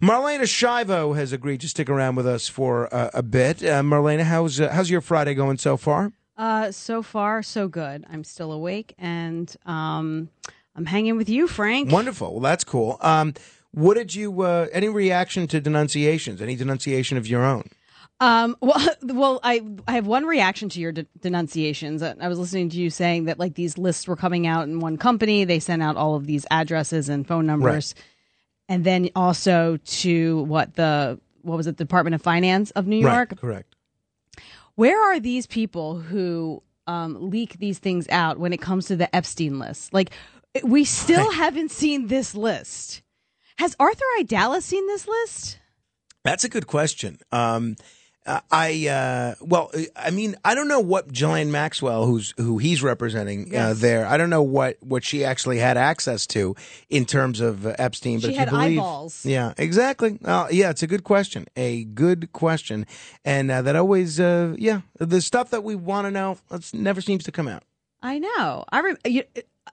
Marlaina Schiavo has agreed to stick around with us for uh, a bit. Uh, Marlaina, how's uh, how's your Friday going so far? Uh, so far, so good. I'm still awake and um, I'm hanging with you, Frank. Wonderful. Well, that's cool. Um, what did you? Uh, any reaction to denunciations? Any denunciation of your own? Um, well, well, I I have one reaction to your de- denunciations. I was listening to you saying that like these lists were coming out in one company. They sent out all of these addresses and phone numbers, and then also to what the what was it, the Department of Finance of New York. Right, correct. Where are these people who um, leak these things out when it comes to the Epstein list? Like, we still haven't seen this list. Has Arthur Aidala seen this list? That's a good question. Um, uh, I uh, well, I mean, I don't know what Ghislaine Maxwell, who's who he's representing uh, there. I don't know what what she actually had access to in terms of uh, Epstein. But She had believe, eyeballs. Yeah, exactly. Uh, yeah, it's a good question. A good question, and uh, that always, uh, yeah, the stuff that we want to know that's never seems to come out. I know. I re- you,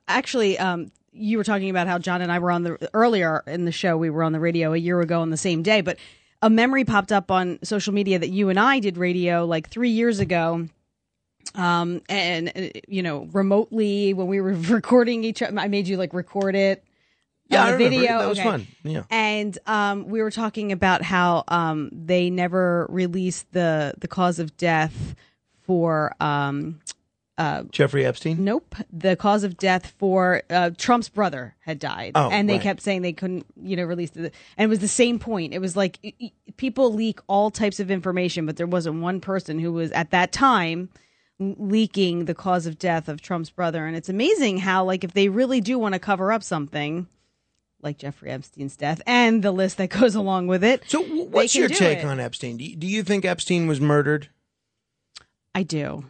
actually, um, you were talking about how John and I were on the earlier in the show. We were on the radio a year ago on the same day, but a memory popped up on social media that you and I did radio like three years ago. Um, and uh, you know, remotely when we were recording each other, I made you like record it. Yeah, a video. That was Okay. fun. Yeah. And um, we were talking about how um, they never released the the cause of death for um, uh, Jeffrey Epstein. Nope. The cause of death for uh, Trump's brother had died, Oh, and they right. kept saying they couldn't, you know, release the. And it was the same point. It was like y- y- people leak all types of information, but there wasn't one person who was at that time leaking the cause of death of Trump's brother. And it's amazing how, like, if they really do want to cover up something. Like Jeffrey Epstein's death and the list that goes along with it. So, what's your take it. on Epstein? Do you, do you think Epstein was murdered? I do.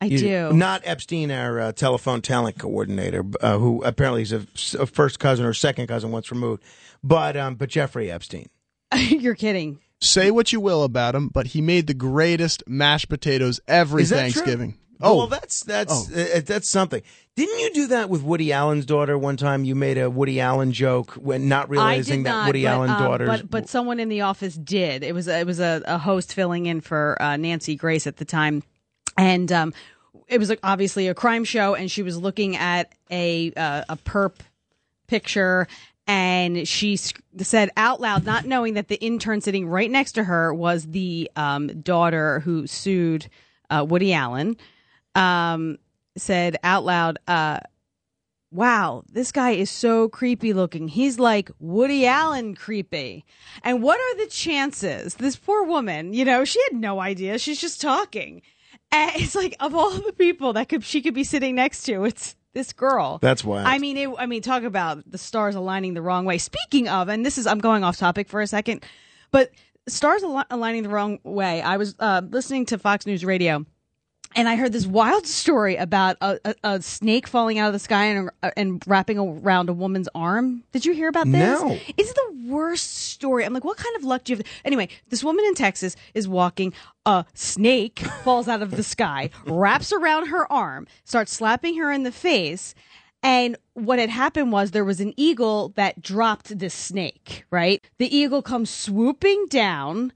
I You- do. Not Epstein, our uh, telephone talent coordinator, uh, who apparently is a, a first cousin or second cousin once removed, but um, but Jeffrey Epstein. You're kidding. Say what you will about him, but he made the greatest mashed potatoes every Is that true? Thanksgiving. Oh, Oh, well, that's that's Oh. uh, that's something. Didn't you do that with Woody Allen's daughter one time? You made a Woody Allen joke when not realizing I that not, Woody but, Allen um, daughter's. But but someone in the office did. It was it was a, a host filling in for uh, Nancy Grace at the time, and um, it was obviously a crime show, and she was looking at a uh, a perp picture. And she said out loud, not knowing that the intern sitting right next to her was the um, daughter who sued uh, Woody Allen. Um, said out loud, uh, wow, this guy is so creepy looking. He's like Woody Allen creepy. And what are the chances? This poor woman, you know, she had no idea. She's just talking. And it's like of all the people that could she could be sitting next to, it's this girl. That's why. I mean, it, I mean, talk about the stars aligning the wrong way. Speaking of, and this is I'm going off topic for a second, but stars al- aligning the wrong way. I was uh, listening to Fox News Radio and I heard this wild story about a, a, a snake falling out of the sky and, uh, and wrapping around a woman's arm. Did you hear about this? No. It's the worst story. I'm like, what kind of luck do you have? Anyway, this woman in Texas is walking. A snake falls out of the sky, wraps around her arm, starts slapping her in the face. And what had happened was there was an eagle that dropped this snake, right? The eagle comes swooping down,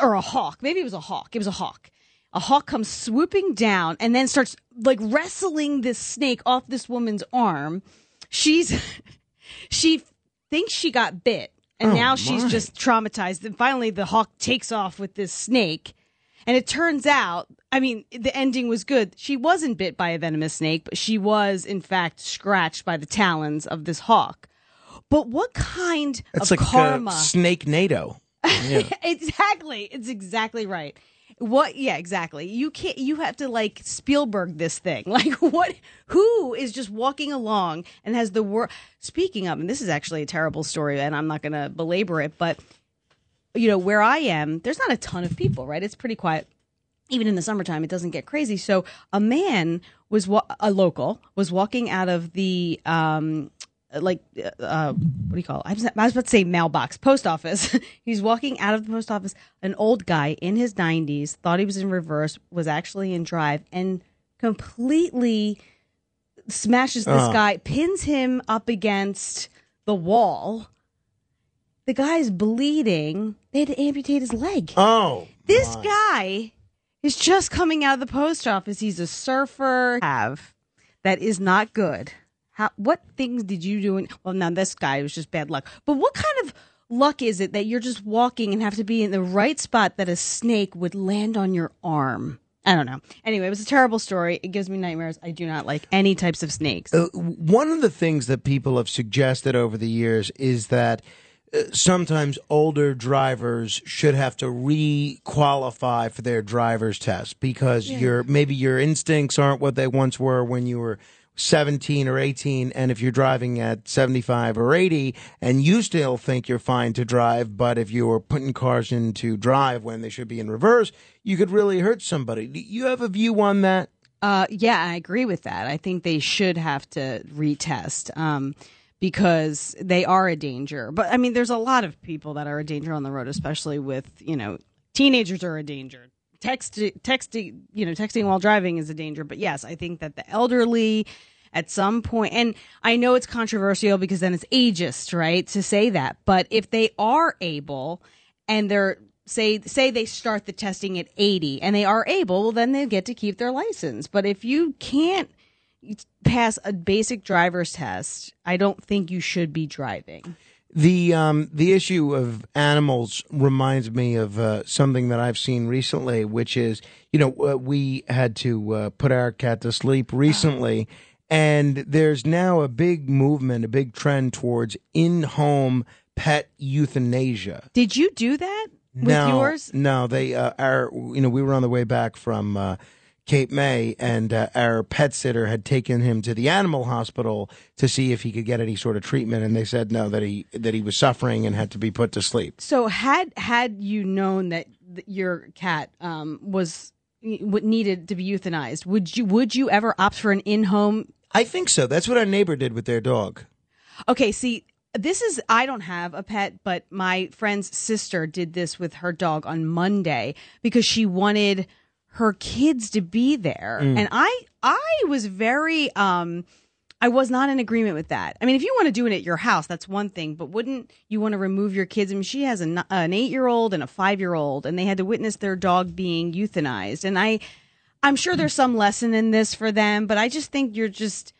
or a hawk. Maybe it was a hawk. It was a hawk. A hawk comes swooping down and then starts like wrestling this snake off this woman's arm. She's she thinks she got bit and Oh, now she's my. just traumatized. And finally the hawk takes off with this snake. And it turns out, I mean, the ending was good. She wasn't bit by a venomous snake, but she was in fact scratched by the talons of this hawk. But what kind That's of like karma? Uh, snake NATO. Yeah. exactly. It's exactly right. What? Yeah, exactly. You can't. You have to like Spielberg this thing. Like what? Who is just walking along and has the word? Speaking of, and this is actually a terrible story, and I'm not going to belabor it, but you know where I am, there's not a ton of people, right? It's pretty quiet. Even in the summertime, it doesn't get crazy. So a man was wa- a local was walking out of the um Uh, like uh, uh what do you call it? I was, I was about to say mailbox post office. He's walking out of the post office. An old guy in his 90s thought he was in reverse, was actually in drive, and completely smashes this Oh. guy, pins him up against the wall. The guy's bleeding. They had to amputate his leg. Oh, This my. guy is just coming out of the post office. He's a surfer. Have that is not good. How? What things did you do? In, well, now this guy was just bad luck. But what kind of luck is it that you're just walking and have to be in the right spot that a snake would land on your arm? I don't know. Anyway, it was a terrible story. It gives me nightmares. I do not like any types of snakes. Uh, one of the things that people have suggested over the years is that uh, sometimes older drivers should have to re-qualify for their driver's test because your maybe your instincts aren't what they once were when you were 17 or 18 and if you're driving at 75 or 80 and you still think you're fine to drive but if you're putting cars into drive when they should be in reverse you could really hurt somebody do you have a view on that Uh, yeah, I agree with that. I think they should have to retest um, because they are a danger. But I mean, there's a lot of people that are a danger on the road, especially with you know teenagers are a danger. Text, texting, you know, texting while driving is a danger. But yes, I think that the elderly, at some point, and I know it's controversial because then it's ageist, right, to say that. But if they are able and they're say say they start the testing at 80 and they are able well, then they get to keep their license but if you can't pass a basic driver's test i don't think you should be driving The um the issue of animals reminds me of uh, something that I've seen recently, which is you know uh, we had to uh, put our cat to sleep recently, and there's now a big movement, a big trend towards in-home pet euthanasia. did you do that with no, yours No, they uh, our you know we were on the way back from uh, Cape May, and uh, our pet sitter had taken him to the animal hospital to see if he could get any sort of treatment, and they said no that he that he was suffering and had to be put to sleep. so had had you known that th- your cat um was what needed to be euthanized would you would you ever opt for an in-home I think so. That's what our neighbor did with their dog. Okay, see, this is I don't have a pet, but my friend's sister did this with her dog on Monday because she wanted her kids to be there. And I I was very um I was not in agreement with that. I mean, if you want to do it at your house, that's one thing, but wouldn't you want to remove your kids? I mean, she has an, an 8-year-old and a 5-year-old and they had to witness their dog being euthanized. And I I'm sure there's some lesson in this for them, but I just think you're just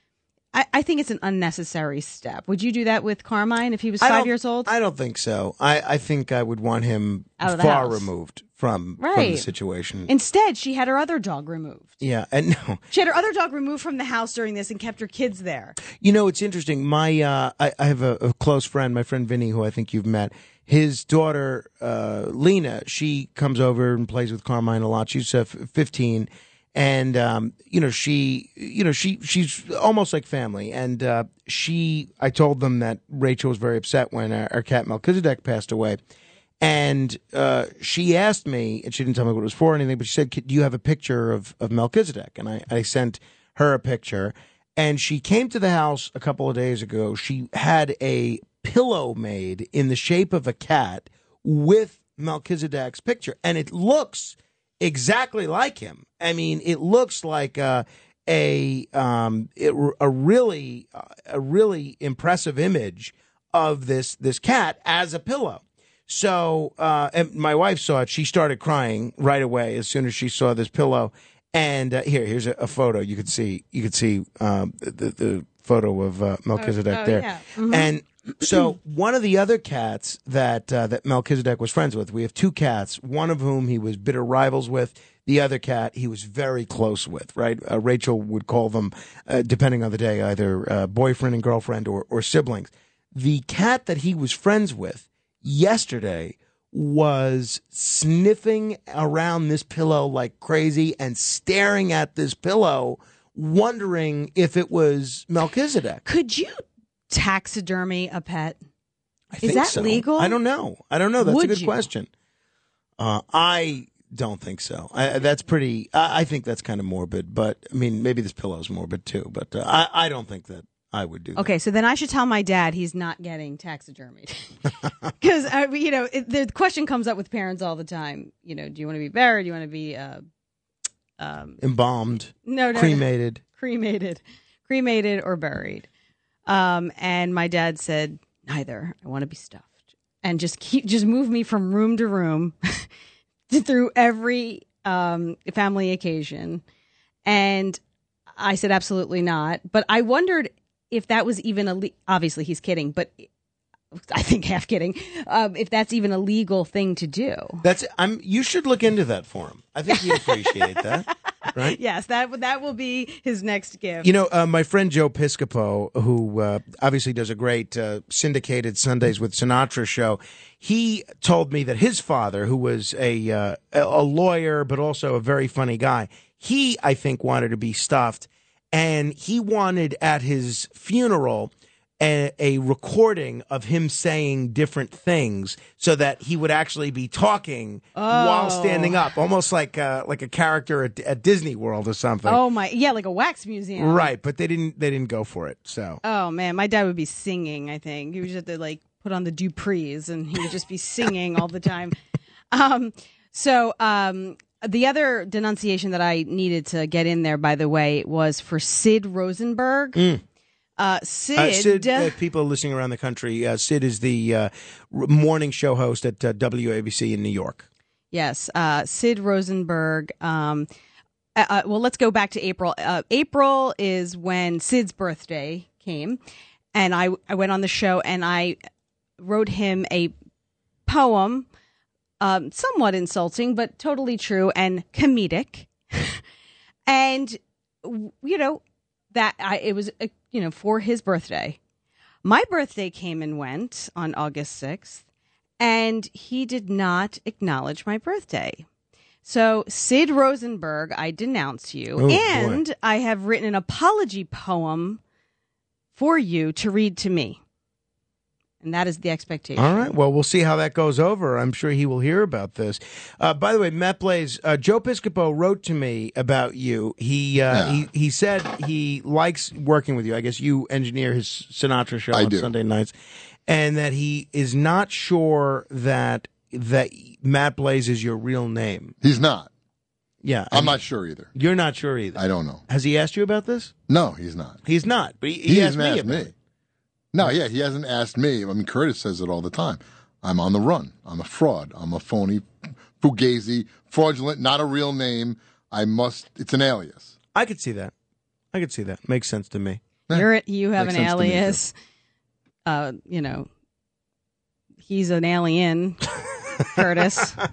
I, I think it's an unnecessary step. Would you do that with Carmine if he was five years old? I don't think so. I, I think I would want him Out of the far house. removed from from the situation. Instead, she had her other dog removed. yeah, and no, She had her other dog removed from the house during this and kept her kids there. You know, it's interesting. My, uh, I, I have a, a close friend, my friend Vinny, who I think you've met. His daughter, uh, Lena, she comes over and plays with Carmine a lot. She's uh, f- 15. And, um, you know, she, you know, she, she's almost like family. And, uh, she, I told them that Rachel was very upset when our, our cat Melchizedek passed away. And uh, she asked me, and she didn't tell me what it was for or anything, but she said, Do you have a picture of, of Melchizedek? And I, I sent her a picture. And she came to the house a couple of days ago. She had a pillow made in the shape of a cat with Melchizedek's picture. And it looks exactly like him. I mean, it looks like uh, a um, it, a really a really impressive image of this this cat as a pillow. So, uh, and my wife saw it. She started crying right away as soon as she saw this pillow. And uh, here, here's a, a photo. You could see, you could see um, the, the photo of uh, Melchizedek oh, there. yeah. And so, one of the other cats that uh, that Melchizedek was friends with, we have two cats. One of whom he was bitter rivals with. The other cat he was very close with. Right, uh, Rachel would call them, uh, depending on the day, either uh, boyfriend and girlfriend or, or siblings. The cat that he was friends with yesterday was sniffing around this pillow like crazy and staring at this pillow, wondering if it was Melchizedek. Could you taxidermy a pet? Is that so. legal? I don't know. I don't know. That's Would a good you? question. Uh, I don't think so. I, that's pretty. I, I think that's kind of morbid. But I mean, maybe this pillow's morbid too. But uh, I, I don't think that I would do. that. Okay, so then I should tell my dad he's not getting taxidermied. Because, you know, it, the question comes up with parents all the time. You know, do you want to be buried? Do you want to be, uh, um, Embalmed, no, no, no. cremated. cremated, cremated or buried. Um, and my dad said, neither. I want to be stuffed, and just keep, just move me from room to room through every um, family occasion. And I said, absolutely not. But I wondered if that was even a. Le- obviously, he's kidding, but I think half kidding. Um, if that's even a legal thing to do. That's. I'm. You should look into that for him. I think he'd appreciate that. Right. Yes, that that will be his next gift. You know, uh, my friend Joe Piscopo, who uh, obviously does a great uh, syndicated Sundays with Sinatra show, he told me that his father, who was a uh, a lawyer but also a very funny guy, he I think wanted to be stuffed, and he wanted at his funeral. A, a recording of him saying different things so that he would actually be talking while standing up, almost like uh, like a character at, at Disney World or something. Oh my, yeah, like a wax museum. Right, but they didn't. They didn't go for it. So Oh man, my dad would be singing. I think he would just have to like put on the Duprees, and he would just be singing all the time. Um, so um, the other denunciation that I needed to get in there, by the way, was for Sid Rosenberg. Uh, Sid, uh, Sid, uh, people listening around the country, uh, Sid is the uh, r- morning show host at uh, WABC in New York. Yes, uh, Sid Rosenberg. Um, uh, uh, well, let's go back to April. Uh, April is when Sid's birthday came, and I I went on the show and I wrote him a poem, um, somewhat insulting but totally true and comedic, and you know that I it was uh, you know for his birthday. My birthday came and went on August sixth and he did not acknowledge my birthday. So, Sid Rosenberg, I denounce you, Oh, boy. and I have written an apology poem for you to read to me. And that is the expectation. All right. Well, we'll see how that goes over. I'm sure he will hear about this. Uh, by the way, Matt Blaze, uh, Joe Piscopo wrote to me about you. He uh, Yeah. he he said he likes working with you. I guess you engineer his Sinatra show I on do. Sunday nights, and that he is not sure that that Matt Blaze is your real name. He's not. Yeah, I'm and not sure either. You're not sure either. I don't know. Has he asked you about this? No, he's not. He's not, but he, he, He, asked hasn't me asked about me. It. No, yeah, he hasn't asked me. I mean, Curtis says it all the time. I'm on the run. I'm a fraud. I'm a phony, fugazi, fraudulent, not a real name. I must. It's an alias. I could see that. I could see that. Makes sense to me. You're, you have Makes an sense me, alias. Uh, you know, he's an alien, Curtis.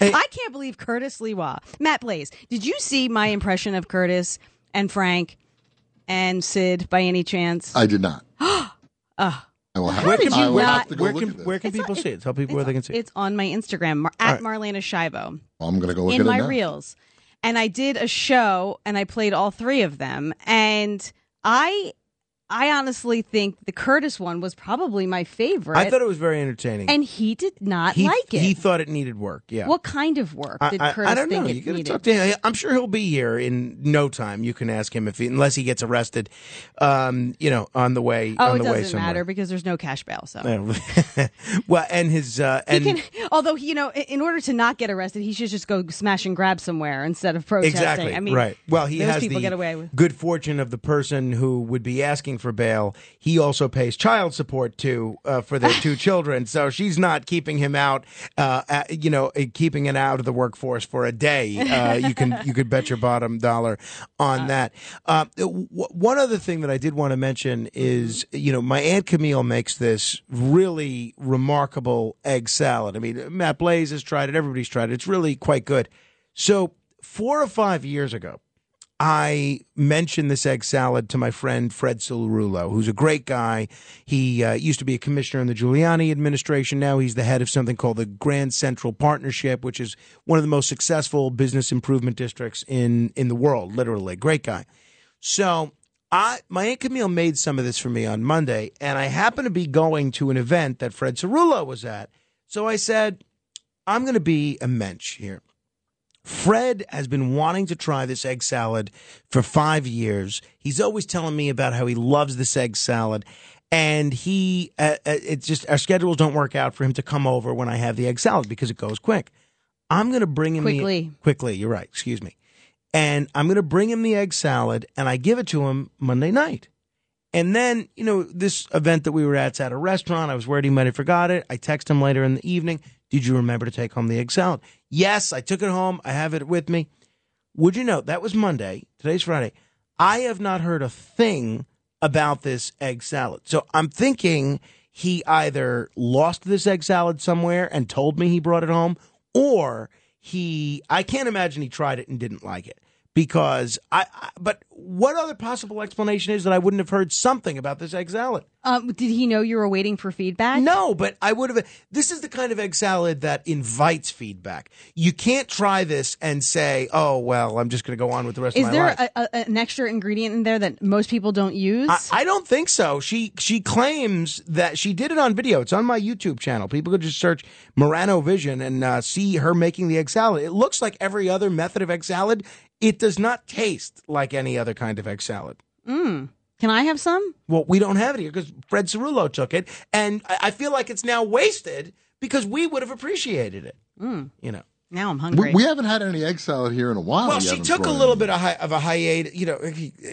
I can't believe Curtis Sliwa. Matt Blaze, did you see my impression of Curtis and Frank and Sid by any chance? I did not. Ugh. I will have, Where to, can I you will not- have to go Where look can at this. where can It's people on- see it? Tell people where they can see it. It's on my Instagram mar- at. Marlaina Schiavo. Well, I'm going to go look in at my it now. reels and i did a show and i played all three of them and i i honestly think the curtis one was probably my favorite I thought it was very entertaining. and he did not he, like it He thought it needed work. Yeah. what kind of work I, did I- curtis I don't think know. it You got to needed talk to him. I'm sure he'll be here in no time. You can ask him if he, unless he gets arrested, um, you know, on the way. oh on it the doesn't somewhere. matter because there's no cash bail so well, and his uh, he can, although you know, in order to not get arrested, he should just go smash and grab somewhere instead of protesting. exactly I mean, right. Well, he those has people the get away with. good fortune of the person who would be asking for bail. He also pays child support to uh, for their two children, so she's not keeping him out. Uh, at, you know, uh, keeping it out of the workforce for a day. Uh, you can you could bet your bottom dollar on that. Uh, w- one other thing that I did want to mention is you know my aunt Camille makes this really remarkable egg salad. I mean, Matt Blaze has tried it. Everybody's tried it. It's really quite good. So four or five years ago, I mentioned this egg salad to my friend Fred Cerullo, who's a great guy. He uh, used to be a commissioner in the Giuliani administration. Now he's the head of something called the Grand Central Partnership, which is one of the most successful business improvement districts in in the world. Literally, great guy. So I my aunt Camille made some of this for me on Monday, and I happened to be going to an event that Fred Cerullo was at. So I said, I'm going to be a mensch here. Fred has been wanting to try this egg salad for five years. He's always telling me about how he loves this egg salad. And he, uh, uh, it's just our schedules don't work out for him to come over when I have the egg salad because it goes quick. I'm going to bring him Quickly. the quickly. You're right. Excuse me. And I'm going to bring him the egg salad, and I give it to him Monday night. And then, you know, this event that we were at's at a restaurant. I was worried he might have forgot it. I text him later in the evening. Did you remember to take home the egg salad? Yes, I took it home. I have it with me. Would you know that was Monday? Today's Friday. I have not heard a thing about this egg salad. So I'm thinking he either lost this egg salad somewhere and told me he brought it home, or he, I can't imagine he tried it and didn't like it because I, I but what other possible explanation is that I wouldn't have heard something about this egg salad? Um, did he know you were waiting for feedback? No, but I would have. This is the kind of egg salad that invites feedback. You can't try this and say, "Oh, well, I'm just going to go on with the rest Is of my there life." a, a, an extra ingredient in there that most people don't use? I, I don't think so. She she claims that she did it on video. It's on my YouTube channel. People could just search Morano Vision and uh, see her making the egg salad. It looks like every other method of egg salad. It does not taste like any other kind of egg salad. Mm. Can I have some? Well, we don't have it here because Fred Cerullo took it, and I, I feel like it's now wasted because we would have appreciated it. Mm. You know. Now I'm hungry. we haven't had any egg salad here in a while. Well, You she took a little any. bit of, hi- of a hiatus. You know,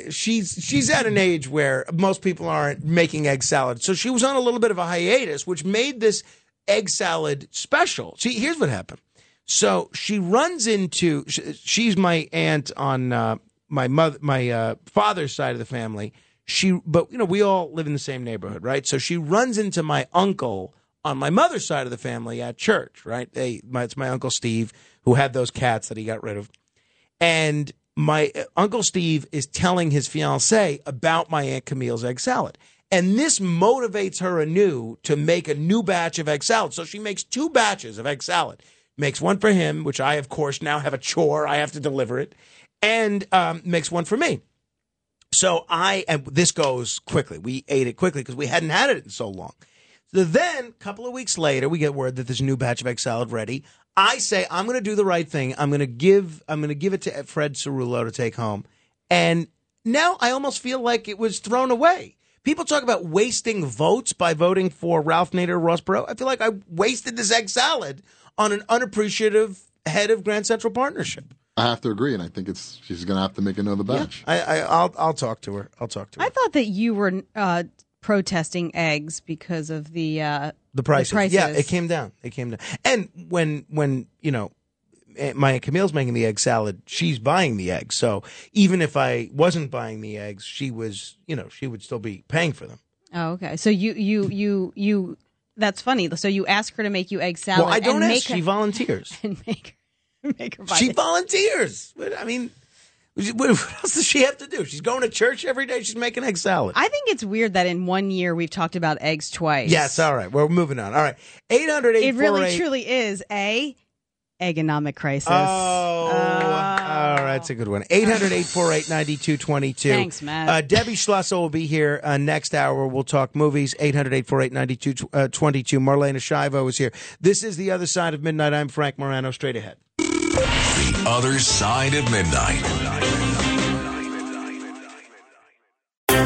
she's she's at an age where most people aren't making egg salad, so she was on a little bit of a hiatus, which made this egg salad special. See, here's what happened. So she runs into. She's my aunt on uh, my mother, my uh, father's side of the family. She, but you know, we all live in the same neighborhood, right? So she runs into my uncle on my mother's side of the family at church, right? They, my, it's my uncle Steve who had those cats that he got rid of and my uh, uncle Steve is telling his fiancee about my aunt Camille's egg salad. And this motivates her anew to make a new batch of egg salad. So she makes two batches of egg salad. Makes one for him, which I, of course, now have a chore. I have to deliver it, and um, makes one for me. So I, and this goes quickly. We ate it quickly because we hadn't had it in so long. So then, a couple of weeks later, we get word that there's a new batch of egg salad ready. I say I'm going to do the right thing. I'm going to give I'm going to give it to Fred Cerullo to take home. And now I almost feel like it was thrown away. People talk about wasting votes by voting for Ralph Nader Ross Perot. I feel like I wasted this egg salad on an unappreciative head of Grand Central Partnership. I have to agree, and I think it's she's going to have to make another batch. I, I I'll I'll talk to her. I'll talk to her. I thought that you were uh, protesting eggs because of the uh, The prices. prices. Yeah, it came down. It came down. And when when you know eh, my Aunt Camille's making the egg salad, she's buying the eggs. So even if I wasn't buying the eggs, she was, you know, she would still be paying for them. Oh, okay. So you you you you. That's funny. So you ask her to make you egg salad. well, I don't and ask. make She volunteers. and make her make her she it. volunteers. But, I mean, what else does she have to do? She's going to church every day. She's making egg salad. I think it's weird that in one year we've talked about eggs twice. yes, all right. We're moving on. All right. 800 it really truly is a economic crisis. Oh, all right, that's a good one. 800 848 9222. Thanks, Matt. Uh, Debbie Schlussel will be here uh, next hour. We'll talk movies. 800 848 9222. Marlaina Schiavo is here. This is The Other Side of Midnight. I'm Frank Morano. Straight ahead. The Other Side of Midnight.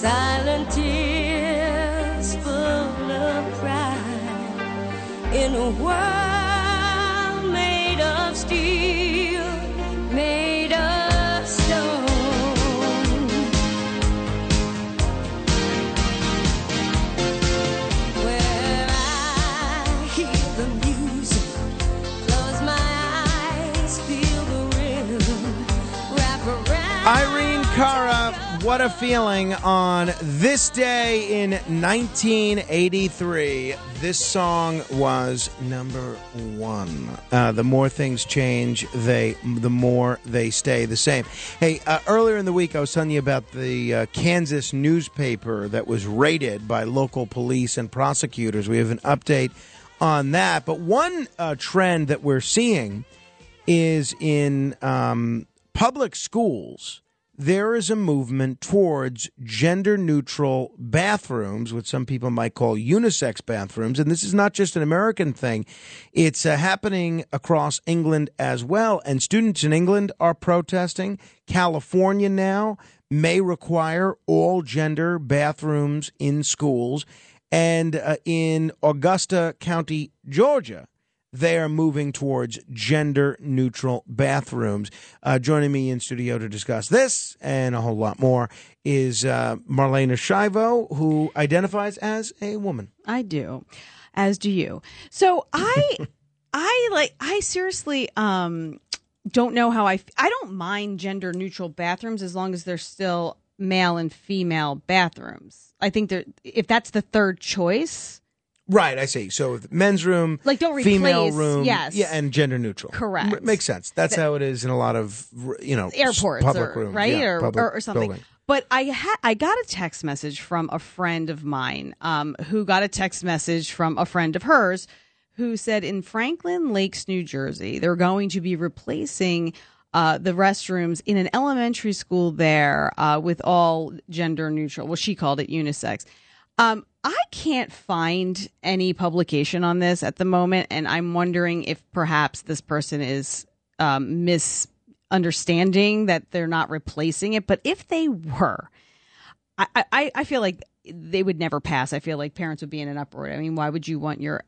Silent tears full of pride in a world what a feeling on this day in 1983. This song was number one. Uh, the more things change, they the more they stay the same. Hey, uh, earlier in the week, I was telling you about the uh, Kansas newspaper that was raided by local police and prosecutors. We have an update on that. But one uh, trend that we're seeing is in um, public schools, there is a movement towards gender neutral bathrooms, what some people might call unisex bathrooms. And this is not just an American thing, it's uh, happening across England as well. And students in England are protesting. California now may require all gender bathrooms in schools. And uh, in Augusta County, Georgia, they are moving towards gender neutral bathrooms. Uh, joining me in studio to discuss this and a whole lot more is uh, Marlaina Schiavo, who identifies as a woman. I do, as do you. So I, I like, I seriously um don't know how I. f- I don't mind gender neutral bathrooms as long as they're still male and female bathrooms. I think that if that's the third choice, Right, I see. So men's room, Like, don't replace, female room, yes. yeah, and gender neutral. Correct. M- makes sense. That's how it is in a lot of you know airports public or, rooms, right yeah, or, public or, or something building. but i had i got a text message from a friend of mine um, who got a text message from a friend of hers who said in franklin lakes new jersey they're going to be replacing uh, the restrooms in an elementary school there uh, with all gender neutral well she called it unisex um, I can't find any publication on this at the moment, and I'm wondering if perhaps this person is um, misunderstanding that they're not replacing it. But if they were, I, I, I feel like they would never pass. I feel like parents would be in an uproar. I mean, why would you want your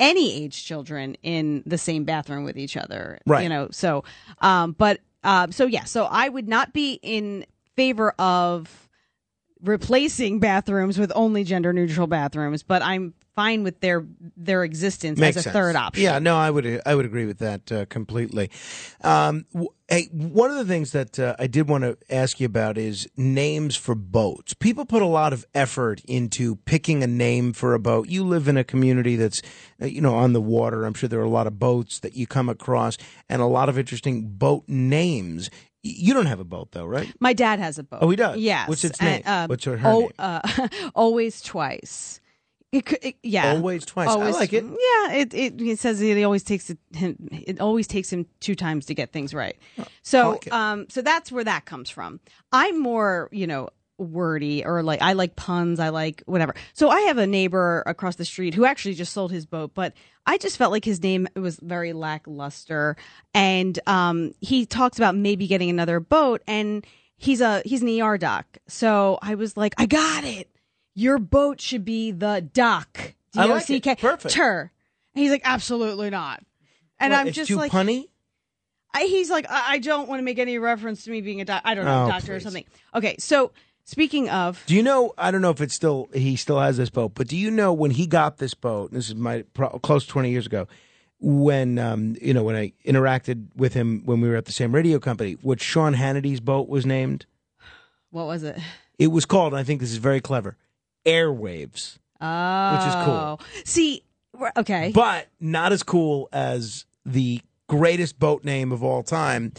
any age children in the same bathroom with each other? Right. You know, so, um, but, um, so yeah, so I would not be in favor of replacing bathrooms with only gender neutral bathrooms, but I'm fine with their their existence Makes as a sense. third option. Yeah, no, I would I would agree with that uh, completely. Um, w- hey, one of the things that uh, I did want to ask you about is names for boats. People put a lot of effort into picking a name for a boat. You live in a community that's uh, you know on the water. I'm sure there are a lot of boats that you come across and a lot of interesting boat names. You don't have a boat though, right? My dad has a boat. Oh, he does? Yes. What's its And, name? um, What's her- her oh, name? Uh, always twice. It, could- it, yeah, Always twice. I like it. Yeah, it, it it says it always takes it, him it always takes him two times to get things right. So like um so that's where that comes from. I'm more you know wordy or like I like puns. I like whatever. So I have a neighbor across the street who actually just sold his boat, but I just felt like his name was very lackluster, and um he talks about maybe getting another boat and. He's a he's an ER doc, so I was like, I got it your boat should be the dock. I like it. D-O-C-K. Perfect. Tur. And he's like, absolutely not. And What, I'm just too like, punny. I, he's like, I, I don't want to make any reference to me being a doc. I don't know, Oh, doctor or something. Okay, so speaking of, Do you know? I don't know if it's still he still has this boat, but do you know when he got this boat? This is my pro, close twenty years ago. When um, you know when I interacted with him when we were at the same radio company, what Sean Hannity's boat was named. what was it? It was called. and I think this is very clever. Airwaves. Oh, Which is cool. See, okay. but not as cool as the greatest boat name of all time,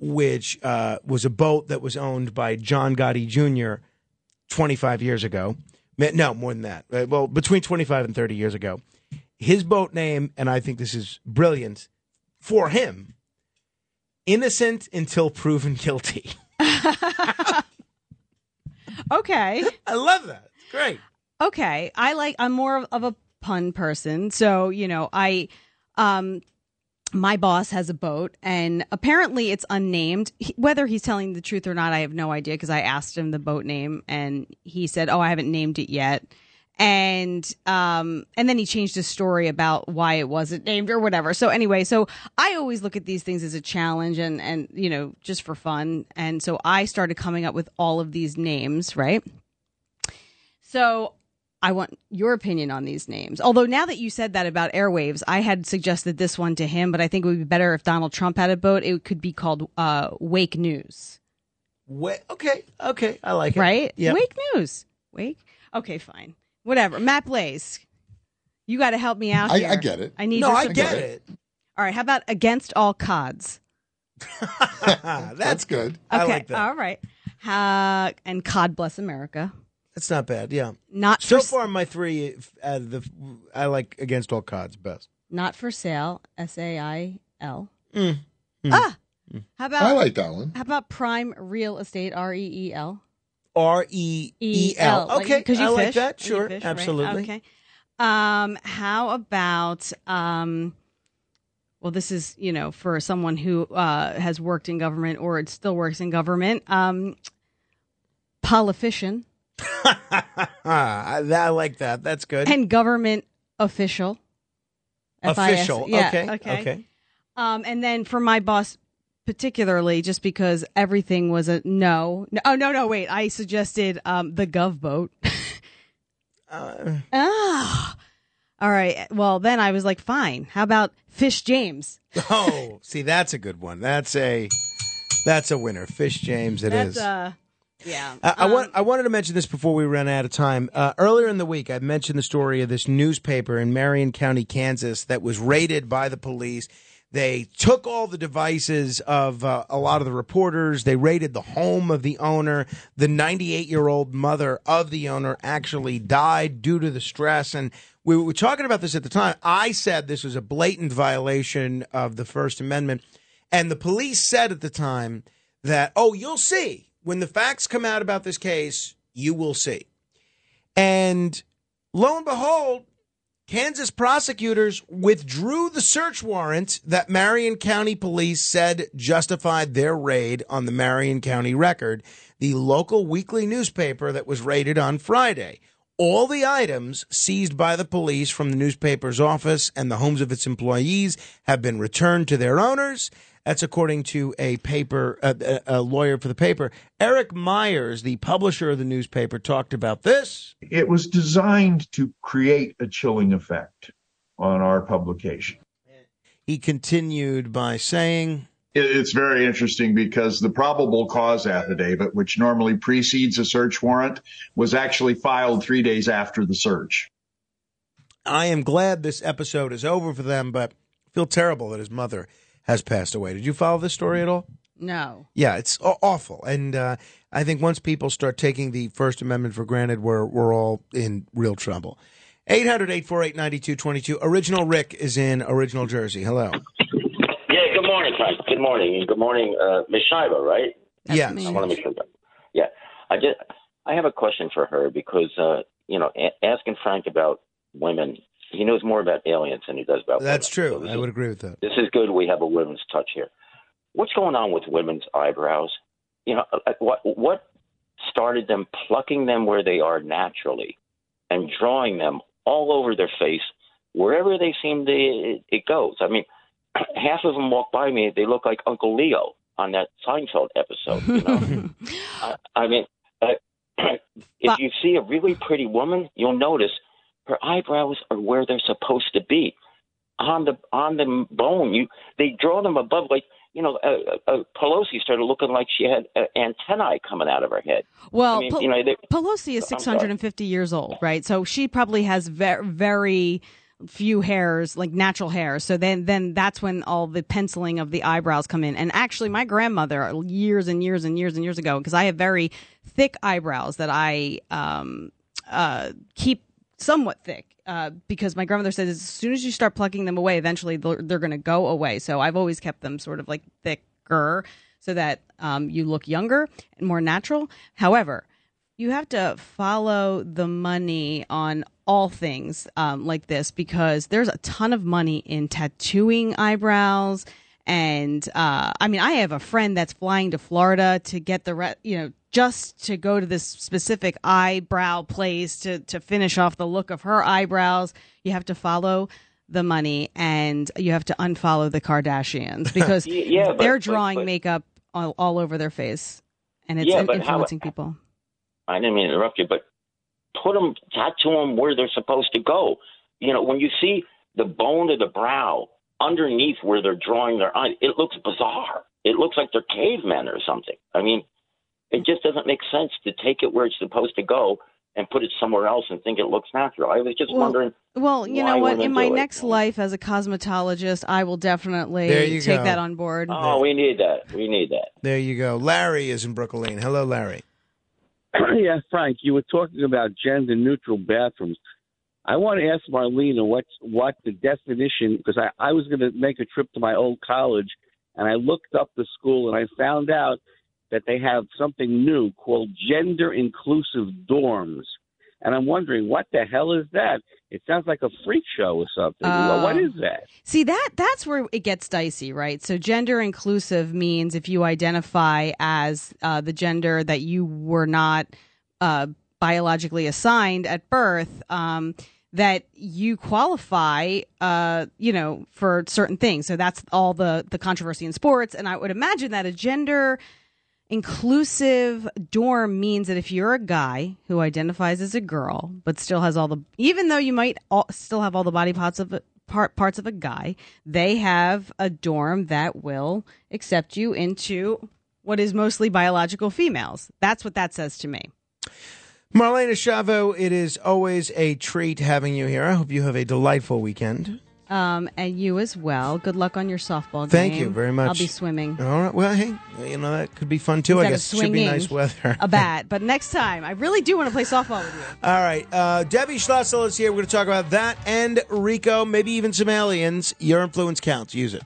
which uh, was a boat that was owned by John Gotti Jr. 25 years ago. No, more than that. Uh, Well, between 25 and 30 years ago. His boat name, and I think this is brilliant for him innocent until proven guilty. okay. I love that. It's great. okay i like i'm more of, of a pun person so you know i um my boss has a boat and apparently it's unnamed. He- whether he's telling the truth or not i have no idea because i asked him the boat name and he said oh i haven't named it yet. And um and then he changed his story about why it wasn't named or whatever. So anyway so i always look at these things as a challenge and and you know just for fun. And so i started coming up with all of these names right? So I want your opinion on these names. Although now that you said that about airwaves, I had suggested this one to him, but I think it would be better if Donald Trump had a boat. It could be called uh, Wake News, Wait, okay, okay. I like it. right? Yeah. Wake News. Wake. Okay, fine. Whatever. Matt Blaze, you got to help me out I, here. I get it. I need No, your I support. get it. All right. How about Against All Cods? That's, That's good. I Okay. like that. All right. Uh, and God Bless America. That's not bad. Yeah. Not So for, far, my three out of the I like against all cards best. Not for sale. S A I L. Mm. Ah. How about I like that one. How about Prime Real Estate? R E E L. R E E L. Like, Okay, 'cause you I like fish. that. Sure, fish, right? absolutely. Okay. Um, how about um, well, this is you know for someone who uh has worked in government or it still works in government. Um, politician I, I like that. That's good. and government official. F-I-S- Official. Yeah, okay. Okay. Okay. Um, and then for my boss, particularly, just because everything was a no. no oh no, no, wait. I suggested um, the Gov boat. Uh, ah, all right. Well, then I was like, fine. How about Fish James? oh, see, that's a good one. That's a that's a winner. Fish James. It That's is. uh, yeah. I, I, Um, want, I wanted to mention this before we run out of time. Uh, earlier in the week, I mentioned the story of this newspaper in Marion County, Kansas, that was raided by the police. They took all the devices of uh, a lot of the reporters. They raided the home of the owner. The 98 year old mother of the owner actually died due to the stress. And we were talking about this at the time. I said this was a blatant violation of the First Amendment. And the police said at the time that, oh, you'll see. When the facts come out about this case, you will see. And lo and behold, Kansas prosecutors withdrew the search warrant that Marion County police said justified their raid on the Marion County Record, the local weekly newspaper that was raided on Friday. All the items seized by the police from the newspaper's office and the homes of its employees have been returned to their owners. That's according to a paper, a, a lawyer for the paper. Eric Myers, the publisher of the newspaper, talked about this. It was designed to create a chilling effect on our publication. He continued by saying, It's very interesting because the probable cause affidavit, which normally precedes a search warrant, was actually filed three days after the search. I am glad this episode is over for them, but I feel terrible that his mother has passed away. Did you follow this story at all? no. Yeah, it's awful, and uh, I think once people start taking the First Amendment for granted, we're we're all in real trouble. 800-848-9222. Original Rick is in Original Jersey. Hello. Yeah, good morning, Frank. Good morning. Good morning, uh, Miss Shiva, right? yes. me. I want to make sure that. Yeah. I just, I have a question for her because, uh, you know, a- asking Frank about women, he knows more about aliens than he does about That's women. true. So this I is- would agree with that. This is good. We have a women's touch here. What's going on with women's eyebrows? You know, uh, what what started them plucking them where they are naturally and drawing them all over their face wherever they seem to it, it goes. I mean, half of them walk by me, they look like Uncle Leo on that Seinfeld episode. You know, I, I mean, uh, if you see a really pretty woman, you'll notice her eyebrows are where they're supposed to be on the on the bone. You they draw them above like you know, uh, uh, Pelosi started looking like she had uh, antennae coming out of her head. Well, I mean, Pel- you know, they, Pelosi is 650 years old, right? So she probably has very, very few hairs, like natural hairs. So then, then that's when all the penciling of the eyebrows come in. And actually, my grandmother, years and years and years and years ago, because I have very thick eyebrows that I um, uh, keep somewhat thick. Uh, because my grandmother says as soon as you start plucking them away, eventually they're, they're going to go away. So I've always kept them sort of like thicker so that um, you look younger and more natural. However, you have to follow the money on all things um, like this because there's a ton of money in tattooing eyebrows. And uh, I mean, I have a friend that's flying to Florida to get the, re- you know, just to go to this specific eyebrow place to, to finish off the look of her eyebrows. You have to follow the money and you have to unfollow the Kardashians because Yeah, but- they're drawing but- makeup all, all over their face and it's Yeah, in- but how- influencing people. I didn't mean to interrupt you, but put them, tattoo them where they're supposed to go. You know, when you see the bone of the brow underneath where they're drawing their eye, it looks bizarre. It looks like they're cavemen or something. I mean, it just doesn't make sense to take it where it's supposed to go and put it somewhere else and think it looks natural. I was just Well, wondering. Well, you know what? In my do it. next life as a cosmetologist, I will definitely take go. that on board. Oh, we need that. We need that. There you go. Larry is in Brooklyn. Hello, Larry. yeah, Frank, you were talking about gender neutral bathrooms. I want to ask Marlaina what's what the definition because I, I was going to make a trip to my old college and I looked up the school and I found out that they have something new called gender inclusive dorms. And I'm wondering what the hell is that? It sounds like a freak show or something. Well, what Oh. that? See that that's where it gets dicey, right? So gender inclusive means if you identify as uh, the gender that you were not uh, biologically assigned at birth, um, that you qualify, uh, you know, for certain things. So that's all the the controversy in sports, and I would imagine that a gender inclusive dorm means that if you're a guy who identifies as a girl but still has all the even though you might all, still have all the body parts of a, part, parts of a guy they have a dorm that will accept you into what is mostly biological females that's what that says to me Marlaina Schiavo, it is always a treat having you here. I hope you have a delightful weekend. Um, and you as well good luck on your softball game Thank you very much. i'll be swimming All right. Well, hey, you know that could be fun too. I guess it should be nice weather. a bat but next time i really do want to play softball with you All right. Uh, Debbie Schlussel is here. We're going to talk about that and RICO, maybe even some aliens. Your influence counts. Use it.